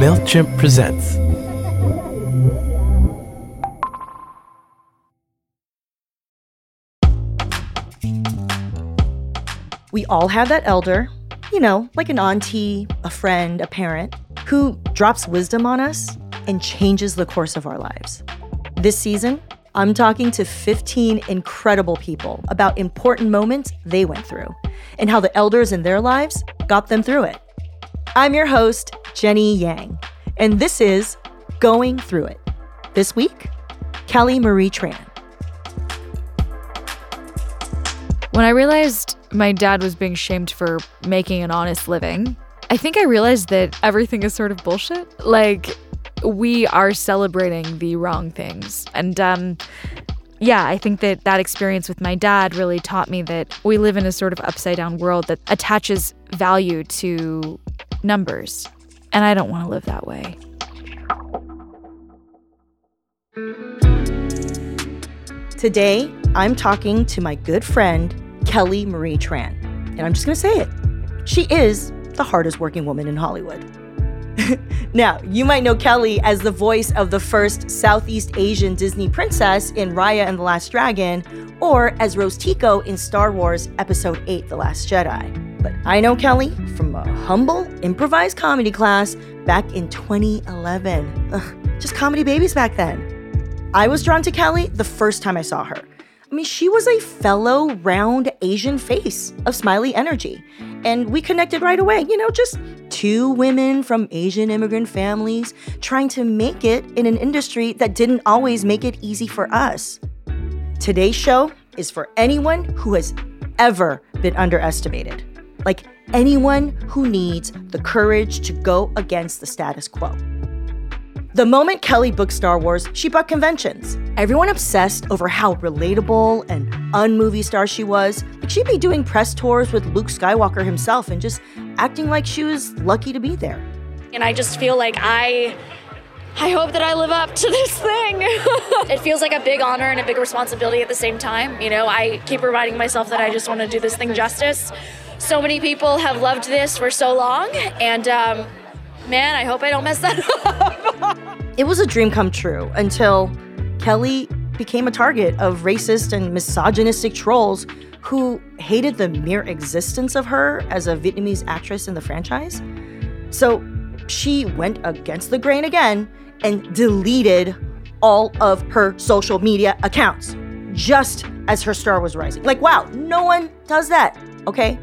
MailChimp presents. We all have that elder, you know, like an auntie, a friend, a parent, who drops wisdom on us and changes the course of our lives. This season, I'm talking to 15 incredible people about important moments they went through and how the elders in their lives got them through it. I'm your host, Jenny Yang, and this is Going Through It. This week, Kelly Marie Tran. When I realized my dad was being shamed for making an honest living, I think I realized that everything is sort of bullshit. Like, we are celebrating the wrong things. And, um, yeah, I think that that experience with my dad really taught me that we live in a sort of upside down world that attaches value to numbers. And I don't want to live that way. Today, I'm talking to my good friend, Kelly Marie Tran. And I'm just going to say it. She is the hardest working woman in Hollywood. now, you might know Kelly as the voice of the first Southeast Asian Disney princess in Raya and the Last Dragon, or as Rose Tico in Star Wars Episode 8 The Last Jedi. But I know Kelly from a humble improvised comedy class back in 2011. Ugh, just comedy babies back then. I was drawn to Kelly the first time I saw her. I mean, she was a fellow round Asian face of smiley energy. And we connected right away. You know, just two women from Asian immigrant families trying to make it in an industry that didn't always make it easy for us. Today's show is for anyone who has ever been underestimated. Like anyone who needs the courage to go against the status quo. The moment Kelly booked Star Wars, she booked conventions. Everyone obsessed over how relatable and unmovie star she was. Like she'd be doing press tours with Luke Skywalker himself and just acting like she was lucky to be there. And I just feel like I I hope that I live up to this thing. it feels like a big honor and a big responsibility at the same time. You know, I keep reminding myself that I just want to do this thing justice. So many people have loved this for so long, and um, man, I hope I don't mess that up. it was a dream come true until Kelly became a target of racist and misogynistic trolls who hated the mere existence of her as a Vietnamese actress in the franchise. So she went against the grain again and deleted all of her social media accounts just as her star was rising. Like, wow, no one does that, okay?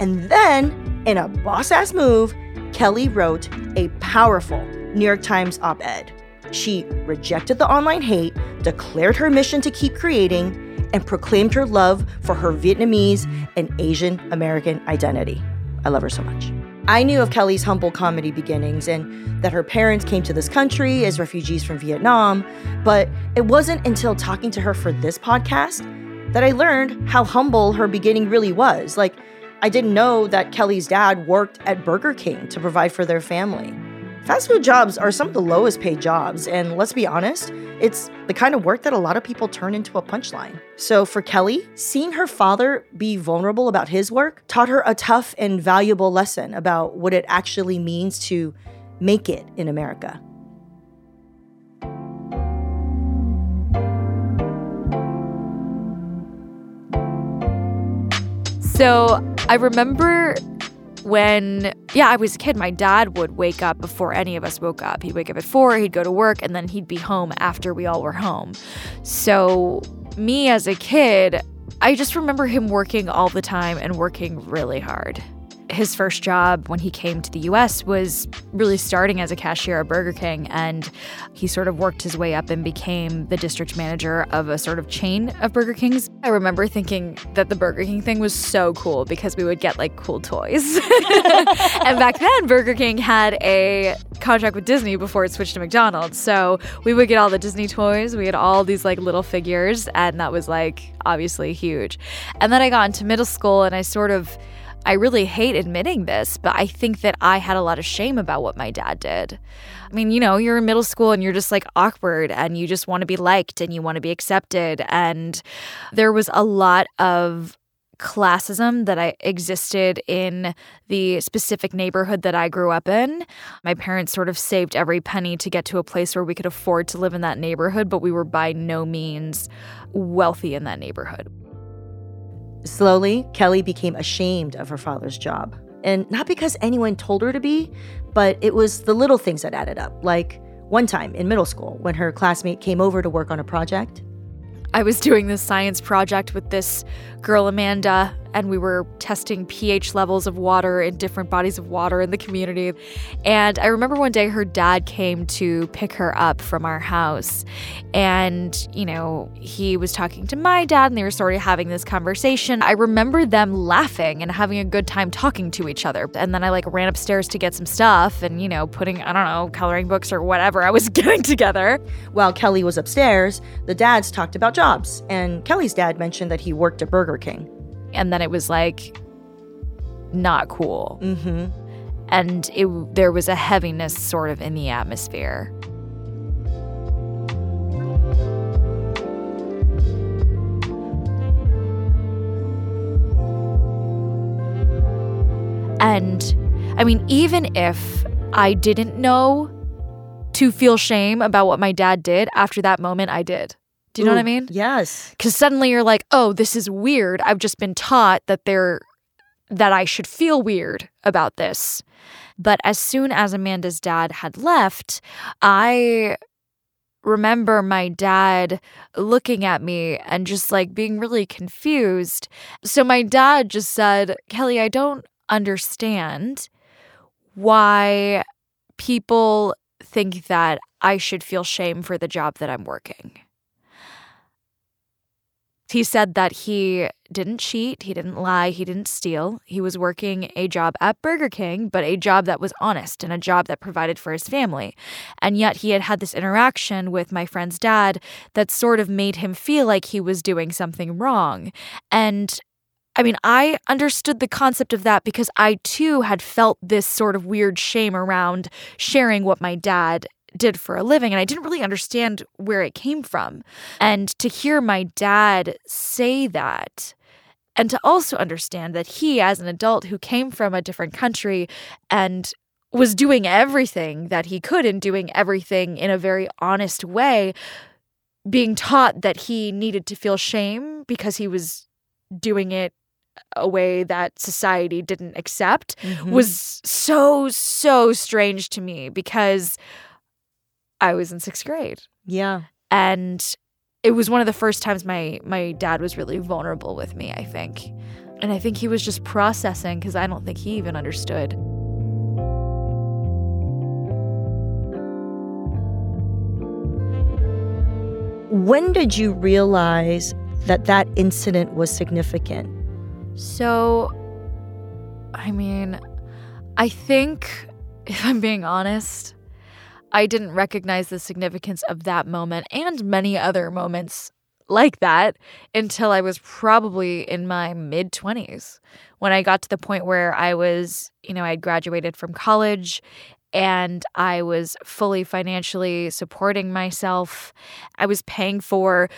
And then, in a boss ass move, Kelly wrote a powerful New York Times op ed. She rejected the online hate, declared her mission to keep creating, and proclaimed her love for her Vietnamese and Asian American identity. I love her so much. I knew of Kelly's humble comedy beginnings and that her parents came to this country as refugees from Vietnam, but it wasn't until talking to her for this podcast that I learned how humble her beginning really was. Like, I didn't know that Kelly's dad worked at Burger King to provide for their family. Fast food jobs are some of the lowest paid jobs, and let's be honest, it's the kind of work that a lot of people turn into a punchline. So for Kelly, seeing her father be vulnerable about his work taught her a tough and valuable lesson about what it actually means to make it in America. So I remember when, yeah, I was a kid, my dad would wake up before any of us woke up. He'd wake up at four, he'd go to work, and then he'd be home after we all were home. So, me as a kid, I just remember him working all the time and working really hard his first job when he came to the US was really starting as a cashier at Burger King. And he sort of worked his way up and became the district manager of a sort of chain of Burger Kings. I remember thinking that the Burger King thing was so cool because we would get like cool toys. and back then, Burger King had a contract with Disney before it switched to McDonald's. So we would get all the Disney toys. We had all these like little figures. And that was like obviously huge. And then I got into middle school and I sort of I really hate admitting this, but I think that I had a lot of shame about what my dad did. I mean, you know, you're in middle school and you're just like awkward and you just want to be liked and you want to be accepted. And there was a lot of classism that I existed in the specific neighborhood that I grew up in. My parents sort of saved every penny to get to a place where we could afford to live in that neighborhood, but we were by no means wealthy in that neighborhood. Slowly, Kelly became ashamed of her father's job. And not because anyone told her to be, but it was the little things that added up. Like one time in middle school, when her classmate came over to work on a project, I was doing this science project with this girl, Amanda, and we were testing pH levels of water in different bodies of water in the community. And I remember one day her dad came to pick her up from our house. And, you know, he was talking to my dad and they were sort of having this conversation. I remember them laughing and having a good time talking to each other. And then I like ran upstairs to get some stuff and, you know, putting, I don't know, coloring books or whatever I was getting together. While Kelly was upstairs, the dads talked about jobs. And Kelly's dad mentioned that he worked at Burger King and then it was like not cool. Mm-hmm. And it there was a heaviness sort of in the atmosphere. And I mean, even if I didn't know to feel shame about what my dad did after that moment, I did. Do you know what I mean? Yes. Because suddenly you're like, oh, this is weird. I've just been taught that there that I should feel weird about this. But as soon as Amanda's dad had left, I remember my dad looking at me and just like being really confused. So my dad just said, Kelly, I don't understand why people think that I should feel shame for the job that I'm working. He said that he didn't cheat, he didn't lie, he didn't steal. He was working a job at Burger King, but a job that was honest and a job that provided for his family. And yet he had had this interaction with my friend's dad that sort of made him feel like he was doing something wrong. And I mean, I understood the concept of that because I too had felt this sort of weird shame around sharing what my dad did for a living and I didn't really understand where it came from. And to hear my dad say that and to also understand that he as an adult who came from a different country and was doing everything that he could and doing everything in a very honest way being taught that he needed to feel shame because he was doing it a way that society didn't accept mm-hmm. was so so strange to me because I was in sixth grade. Yeah. And it was one of the first times my my dad was really vulnerable with me, I think. And I think he was just processing because I don't think he even understood. When did you realize that that incident was significant? So, I mean, I think, if I'm being honest, I didn't recognize the significance of that moment and many other moments like that until I was probably in my mid 20s when I got to the point where I was, you know, I graduated from college and I was fully financially supporting myself. I was paying for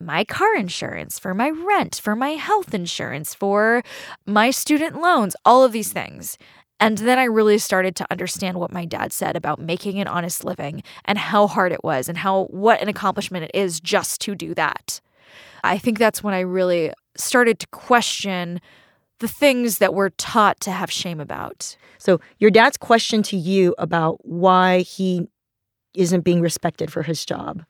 my car insurance, for my rent, for my health insurance, for my student loans, all of these things. And then I really started to understand what my dad said about making an honest living and how hard it was and how what an accomplishment it is just to do that. I think that's when I really started to question the things that we're taught to have shame about. So, your dad's question to you about why he isn't being respected for his job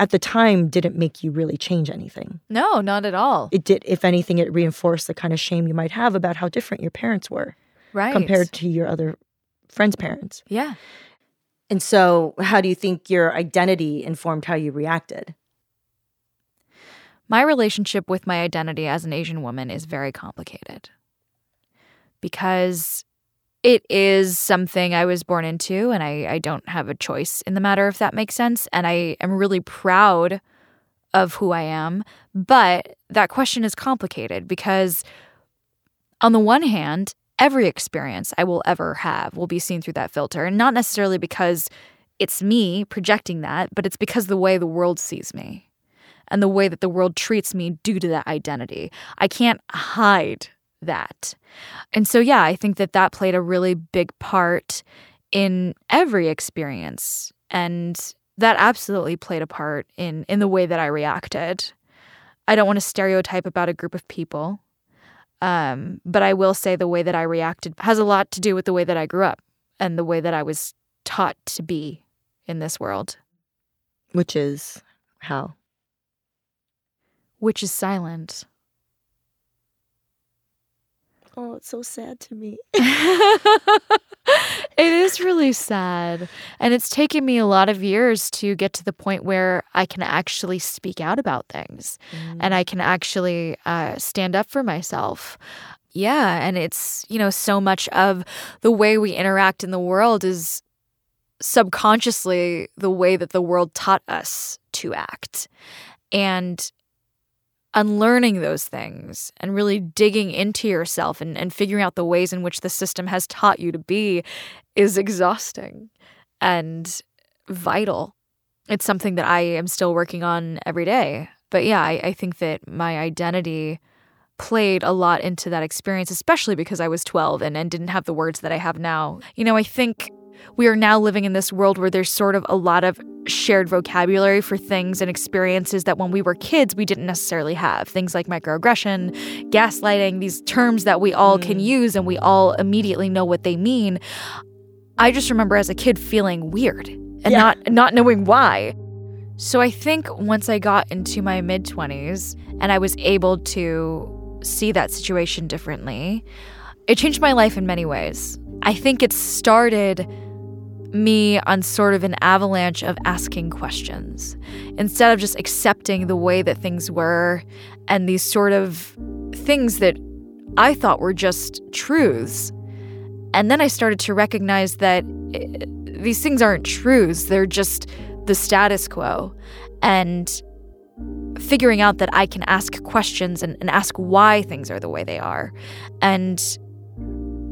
at the time didn't make you really change anything. No, not at all. It did, if anything, it reinforced the kind of shame you might have about how different your parents were right. compared to your other friends' parents. Yeah. And so, how do you think your identity informed how you reacted? My relationship with my identity as an Asian woman is very complicated because it is something I was born into, and I, I don't have a choice in the matter, if that makes sense. And I am really proud of who I am. But that question is complicated because, on the one hand, every experience I will ever have will be seen through that filter. And not necessarily because it's me projecting that, but it's because the way the world sees me. and the way that the world treats me due to that identity. I can't hide that. And so, yeah, I think that that played a really big part in every experience. And that absolutely played a part in, in the way that I reacted. I don't want to stereotype about a group of people. Um, but I will say the way that I reacted has a lot to do with the way that I grew up and the way that I was taught to be in this world. Which is how? Which is silent. Oh, it's so sad to me. it is really sad. And it's taken me a lot of years to get to the point where I can actually speak out about things mm. and I can actually uh, stand up for myself. Yeah. And it's, you know, so much of the way we interact in the world is subconsciously the way that the world taught us to act. And unlearning those things and really digging into yourself and, and figuring out the ways in which the system has taught you to be is exhausting and vital. It's something that I am still working on every day. But yeah, I, I think that my identity played a lot into that experience, especially because I was 12 and, and didn't have the words that I have now. You know, I think we are now living in this world where there's sort of a lot of shared vocabulary for things and experiences that when we were kids we didn't necessarily have. Things like microaggression, gaslighting, these terms that we all mm. can use and we all immediately know what they mean. I just remember as a kid feeling weird and yeah. not not knowing why. So I think once I got into my mid 20s and I was able to see that situation differently, it changed my life in many ways. I think it started me on sort of an avalanche of asking questions instead of just accepting the way that things were and these sort of things that I thought were just truths. And then I started to recognize that it, eh, these things aren't truths, they're just the status quo. And figuring out that I can ask questions and, and ask why things are the way they are. And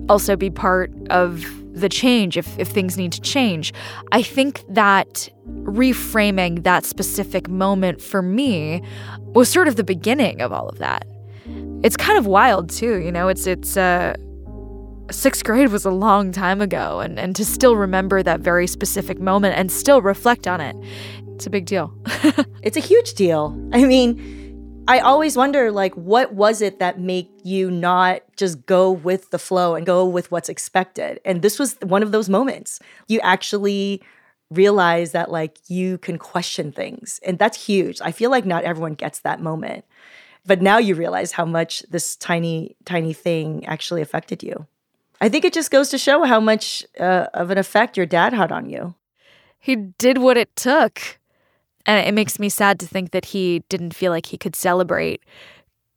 also be part of the change if, if things need to change. I think that reframing that specific moment for me was sort of the beginning of all of that. It's kind of wild too, you know, it's it's uh sixth grade was a long time ago and, and to still remember that very specific moment and still reflect on it. It's a big deal. it's a huge deal. I mean, I always wonder like what was it that made you not just go with the flow and go with what's expected? And this was one of those moments. You actually realize that like you can question things. And that's huge. I feel like not everyone gets that moment. But now you realize how much this tiny tiny thing actually affected you. I think it just goes to show how much uh, of an effect your dad had on you. He did what it took. And it makes me sad to think that he didn't feel like he could celebrate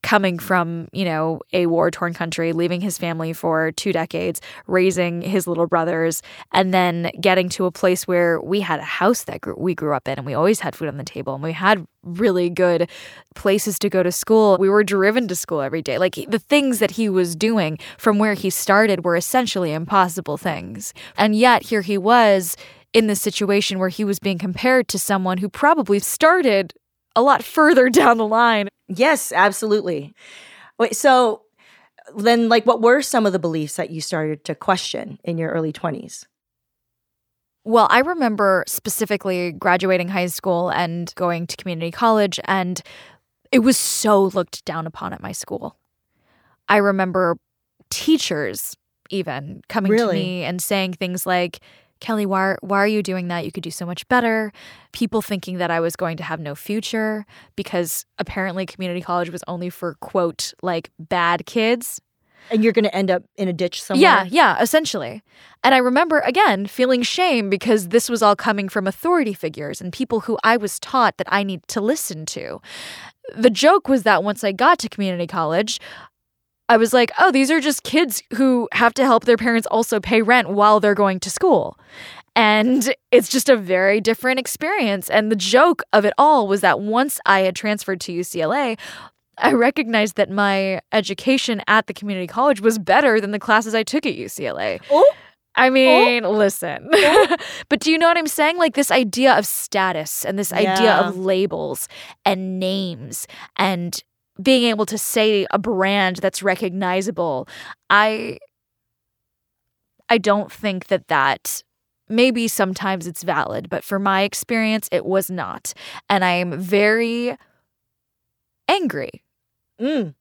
coming from, you know, a war torn country, leaving his family for two decades, raising his little brothers, and then getting to a place where we had a house that we grew up in and we always had food on the table and we had really good places to go to school. We were driven to school every day. Like the things that he was doing from where he started were essentially impossible things. And yet here he was in this situation where he was being compared to someone who probably started a lot further down the line. Yes, absolutely. Wait, so then like what were some of the beliefs that you started to question in your early 20s? Well, I remember specifically graduating high school and going to community college and it was so looked down upon at my school. I remember teachers even coming really? to me and saying things like Kelly, why, why are you doing that? You could do so much better. People thinking that I was going to have no future because apparently community college was only for, quote, like bad kids. And you're going to end up in a ditch somewhere? Yeah, yeah, essentially. And I remember, again, feeling shame because this was all coming from authority figures and people who I was taught that I need to listen to. The joke was that once I got to community college, I was like, oh, these are just kids who have to help their parents also pay rent while they're going to school. And it's just a very different experience. And the joke of it all was that once I had transferred to UCLA, I recognized that my education at the community college was better than the classes I took at UCLA. Oh. I oh. mean, oh. listen. but do you know what I'm saying? Like this idea of status and this yeah. idea of labels and names and being able to say a brand that's recognizable. I I don't think that that maybe sometimes it's valid, but for my experience it was not. And I'm very angry. Mm.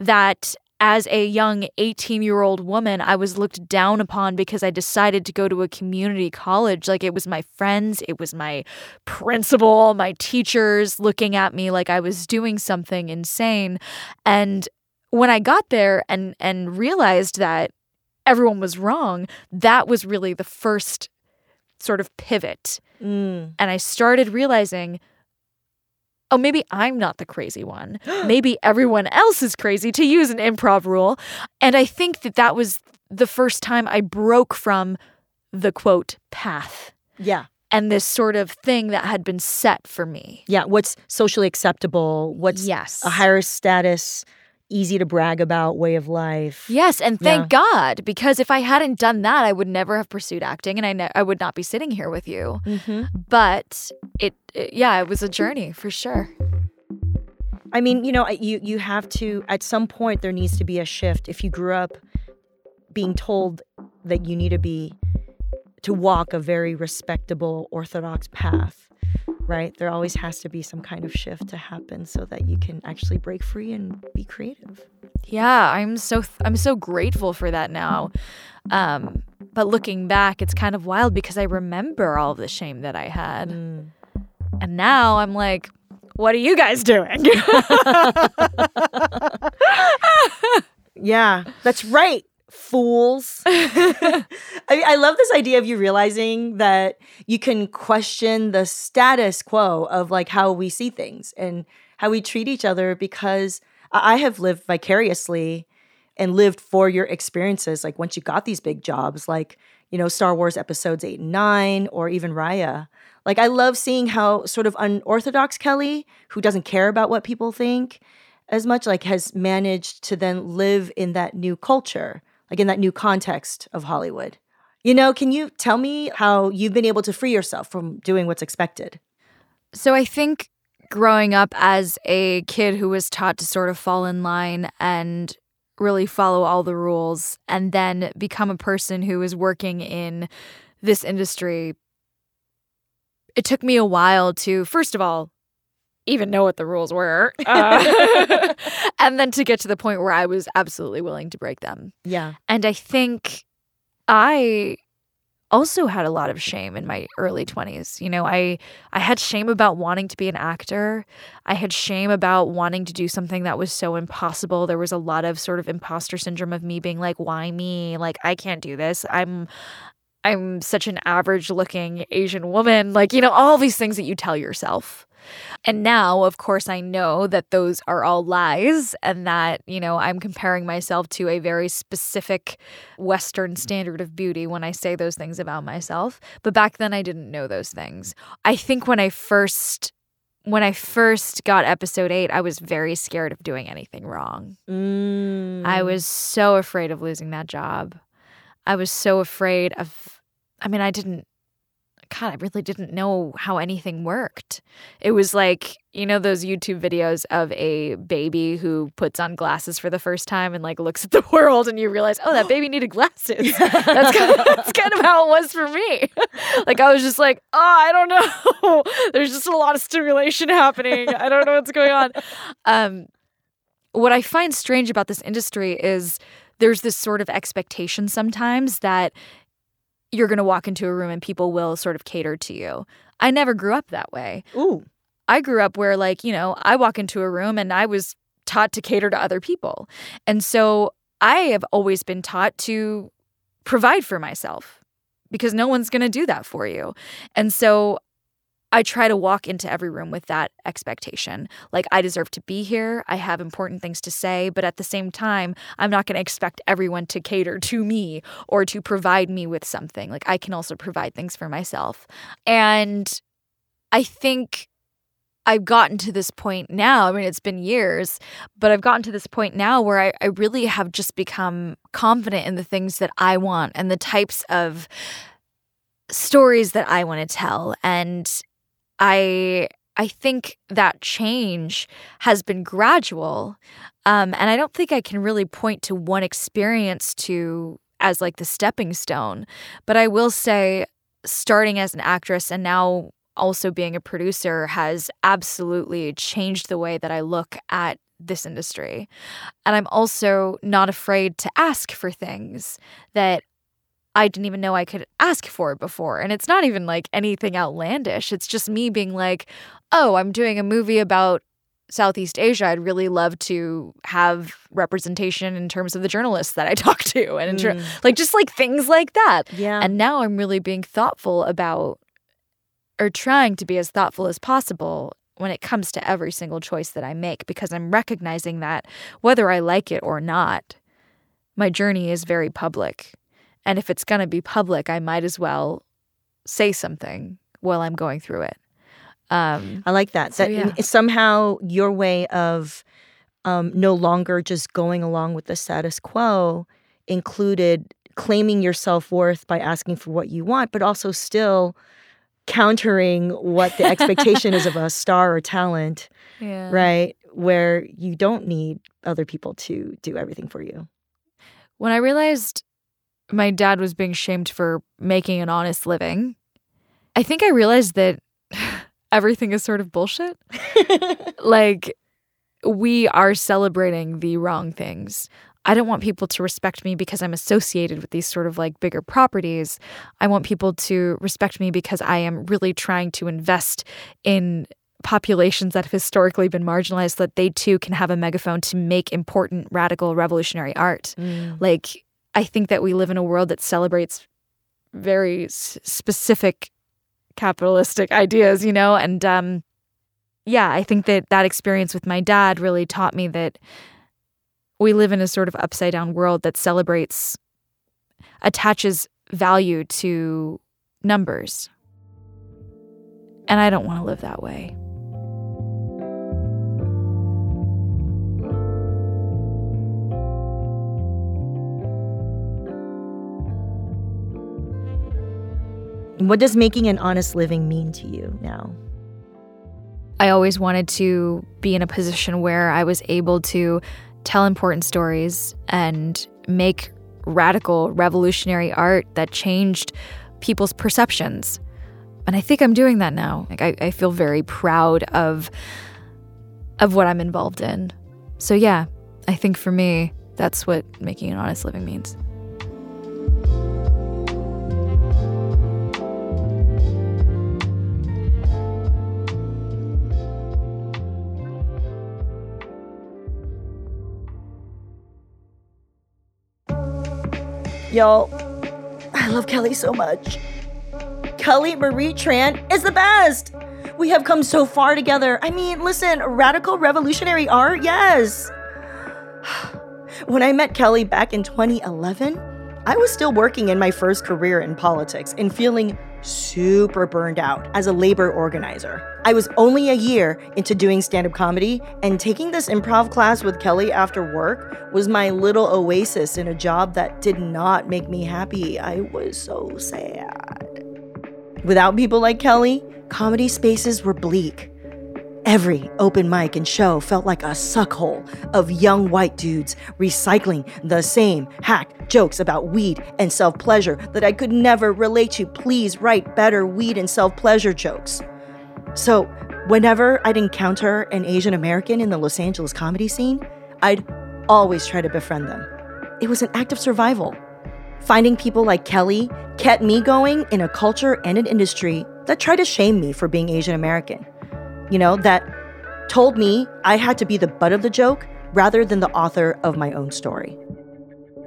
That as a young 18 year old woman, I was looked down upon because I decided to go to a community college. Like it was my friends, it was my principal, my teachers looking at me like I was doing something insane. And when I got there and and realized that everyone was wrong, that was really the first sort of pivot. Mm. And I started realizing oh, maybe I'm not the crazy one. maybe everyone else is crazy to use an improv rule. And I think that that was the first time I broke from the quote path. Yeah. And this sort of thing that had been set for me. Yeah. What's socially acceptable? What's yes. a higher status easy to brag about way of life. Yes, and thank yeah. God because if I hadn't done that, I would never have pursued acting, and I ne- I would not be sitting here with you. Mm-hmm. But it, it, yeah, it was a journey for sure. I mean, you know, you you have to at some point there needs to be a shift. If you grew up being told that you need to be to walk a very respectable orthodox path right? There always has to be some kind of shift to happen so that you can actually break free and be creative. Yeah, I'm so th- I'm so grateful for that now. Um, but looking back, it's kind of wild because I remember all the shame that I had. Mm. And now I'm like, what are you guys doing? yeah, that's right fools. I, I love this idea of you realizing that you can question the status quo of like how we see things and how we treat each other because I have lived vicariously and lived for your experiences. Like once you got these big jobs, like, you know, Star Wars episodes eight and nine, or even Raya. Like I love seeing how sort of unorthodox Kelly, who doesn't care about what people think as much, like has managed to then live in that new culture like in that new context of Hollywood. You know, can you tell me how you've been able to free yourself from doing what's expected? So I think growing up as a kid who was taught to sort of fall in line and really follow all the rules and then become a person who is working in this industry it took me a while to first of all even know what the rules were. Uh, and then to get to the point where I was absolutely willing to break them. Yeah. And I think I also had a lot of shame in my early 20s. You know, I I had shame about wanting to be an actor. I had shame about wanting to do something that was so impossible. There was a lot of sort of imposter syndrome of me being like, "Why me? Like I can't do this. I'm I'm such an average looking Asian woman." Like, you know, all these things that you tell yourself. And now, of course, I know that those are all lies and that, you know, I'm comparing myself to a very specific Western standard of beauty when I say those things about myself. But back then, I didn't know those things. I think when I first when I first got episode eight, I was very scared of doing anything wrong. Mm. I was so afraid of losing that job. I was so afraid of, I mean, I didn't God, I really didn't know how anything worked. It was like, you know, those YouTube videos of a baby who puts on glasses for the first time and like looks at the world and you realize, oh, that baby needed glasses. that's, kind of, that's kind of how it was for me. like, I was just like, oh, I don't know. There's just a lot of stimulation happening. I don't know what's going on. Um, what I find strange about this industry is there's this sort of expectation sometimes that you're going to walk into a room and people will sort of cater to you. I never grew up that way. Ooh. I grew up where, like, you know, I walk into a room and I was taught to cater to other people. And so I have always been taught to provide for myself because no one's going to do that for you. And so I try to walk into every room with that expectation. Like, I deserve to be here. I have important things to say. But at the same time, I'm not going to expect everyone to cater to me or to provide me with something. Like, I can also provide things for myself. And I think I've gotten to this point now. I mean, it's been years, but I've gotten to this point now where I, I really have just become confident in the things that I want and the types of stories that I want to tell. And I I think that change has been gradual. Um, and I don't think I can really point to one experience to as like the stepping stone. But I will say, starting as an actress and now also being a producer has absolutely changed the way that I look at this industry. And I'm also not afraid to ask for things that I didn't even know I could ask for it before. And it's not even like anything outlandish. It's just me being like, oh, I'm doing a movie about Southeast Asia. I'd really love to have representation in terms of the journalists that I talk to and mm. like just like things like that. Yeah. And now I'm really being thoughtful about or trying to be as thoughtful as possible when it comes to every single choice that I make because I'm recognizing that whether I like it or not, my journey is very public. And if it's going to be public, I might as well say something while I'm going through it. Um, I like that. So, that yeah. somehow your way of um, no longer just going along with the status quo included claiming your self worth by asking for what you want, but also still countering what the expectation is of a star or talent, yeah. right? Where you don't need other people to do everything for you. When I realized my dad was being shamed for making an honest living, I think I realized that everything is sort of bullshit. like, we are celebrating the wrong things. I don't want people to respect me because I'm associated with these sort of like bigger properties. I want people to respect me because I am really trying to invest in populations that have historically been marginalized so that they too can have a megaphone to make important, radical, revolutionary art. Mm. Like, I think that we live in a world that celebrates very s- specific capitalistic ideas, you know? And um, yeah, I think that that experience with my dad really taught me that we live in a sort of upside down world that celebrates, attaches value to numbers. And I don't want to live that way. What does making an honest living mean to you now? I always wanted to be in a position where I was able to tell important stories and make radical, revolutionary art that changed people's perceptions. And I think I'm doing that now. Like I, I feel very proud of of what I'm involved in. So yeah, I think for me, that's what making an honest living means. Y'all, I love Kelly so much. Kelly Marie Tran is the best. We have come so far together. I mean, listen, radical revolutionary art, yes. When I met Kelly back in 2011, I was still working in my first career in politics and feeling super burned out as a labor organizer. I was only a year into doing stand up comedy, and taking this improv class with Kelly after work was my little oasis in a job that did not make me happy. I was so sad. Without people like Kelly, comedy spaces were bleak. Every open mic and show felt like a suckhole of young white dudes recycling the same hack jokes about weed and self pleasure that I could never relate to. Please write better weed and self pleasure jokes. So, whenever I'd encounter an Asian American in the Los Angeles comedy scene, I'd always try to befriend them. It was an act of survival. Finding people like Kelly kept me going in a culture and an industry that tried to shame me for being Asian American you know, that told me I had to be the butt of the joke rather than the author of my own story.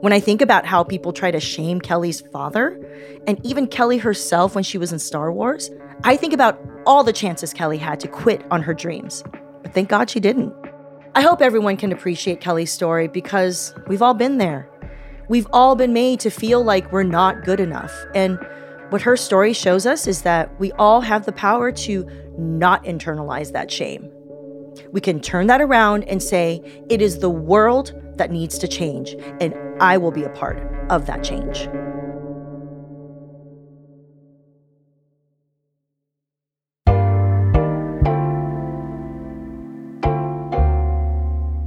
When I think about how people try to shame Kelly's father, and even Kelly herself when she was in Star Wars, I think about all the chances Kelly had to quit on her dreams. But thank God she didn't. I hope everyone can appreciate Kelly's story because we've all been there. We've all been made to feel like we're not good enough. And What her story shows us is that we all have the power to not internalize that shame. We can turn that around and say, it is the world that needs to change, and I will be a part of that change.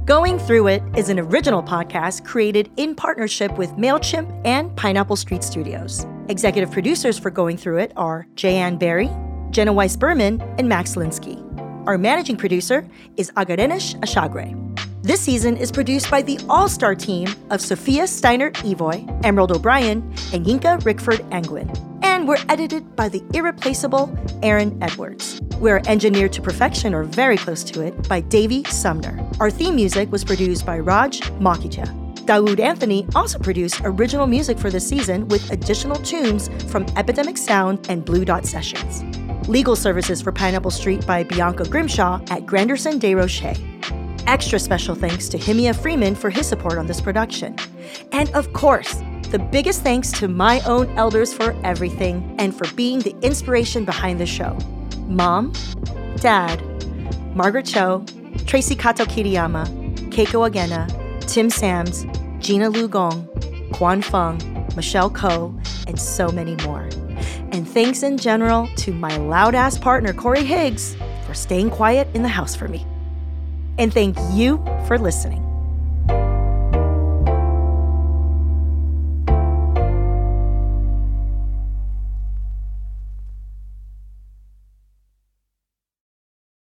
Going Through It is an original podcast created in partnership with MailChimp and Pineapple Street Studios. Executive producers for Going Through It are Jayann Barry, Jenna Weiss Berman, and Max Linsky. Our managing producer is Agarenish Ashagre. This season is produced by the all star team of Sophia Steiner Evoy, Emerald O'Brien, and Yinka Rickford Angwin. And we're edited by the irreplaceable Aaron Edwards. We're engineered to perfection or very close to it by Davey Sumner. Our theme music was produced by Raj Makija. Dawood Anthony also produced original music for the season with additional tunes from Epidemic Sound and Blue Dot Sessions. Legal services for Pineapple Street by Bianca Grimshaw at Granderson Des Rochers. Extra special thanks to Himia Freeman for his support on this production. And of course, the biggest thanks to my own elders for everything and for being the inspiration behind the show. Mom, Dad, Margaret Cho, Traci Kato Kiriyama, Keiko Agena, Tim Sams, Gina Lu Gong, Quan Feng, Michelle Ko, and so many more. And thanks in general to my loud ass partner, Corey Higgs, for staying quiet in the house for me. And thank you for listening.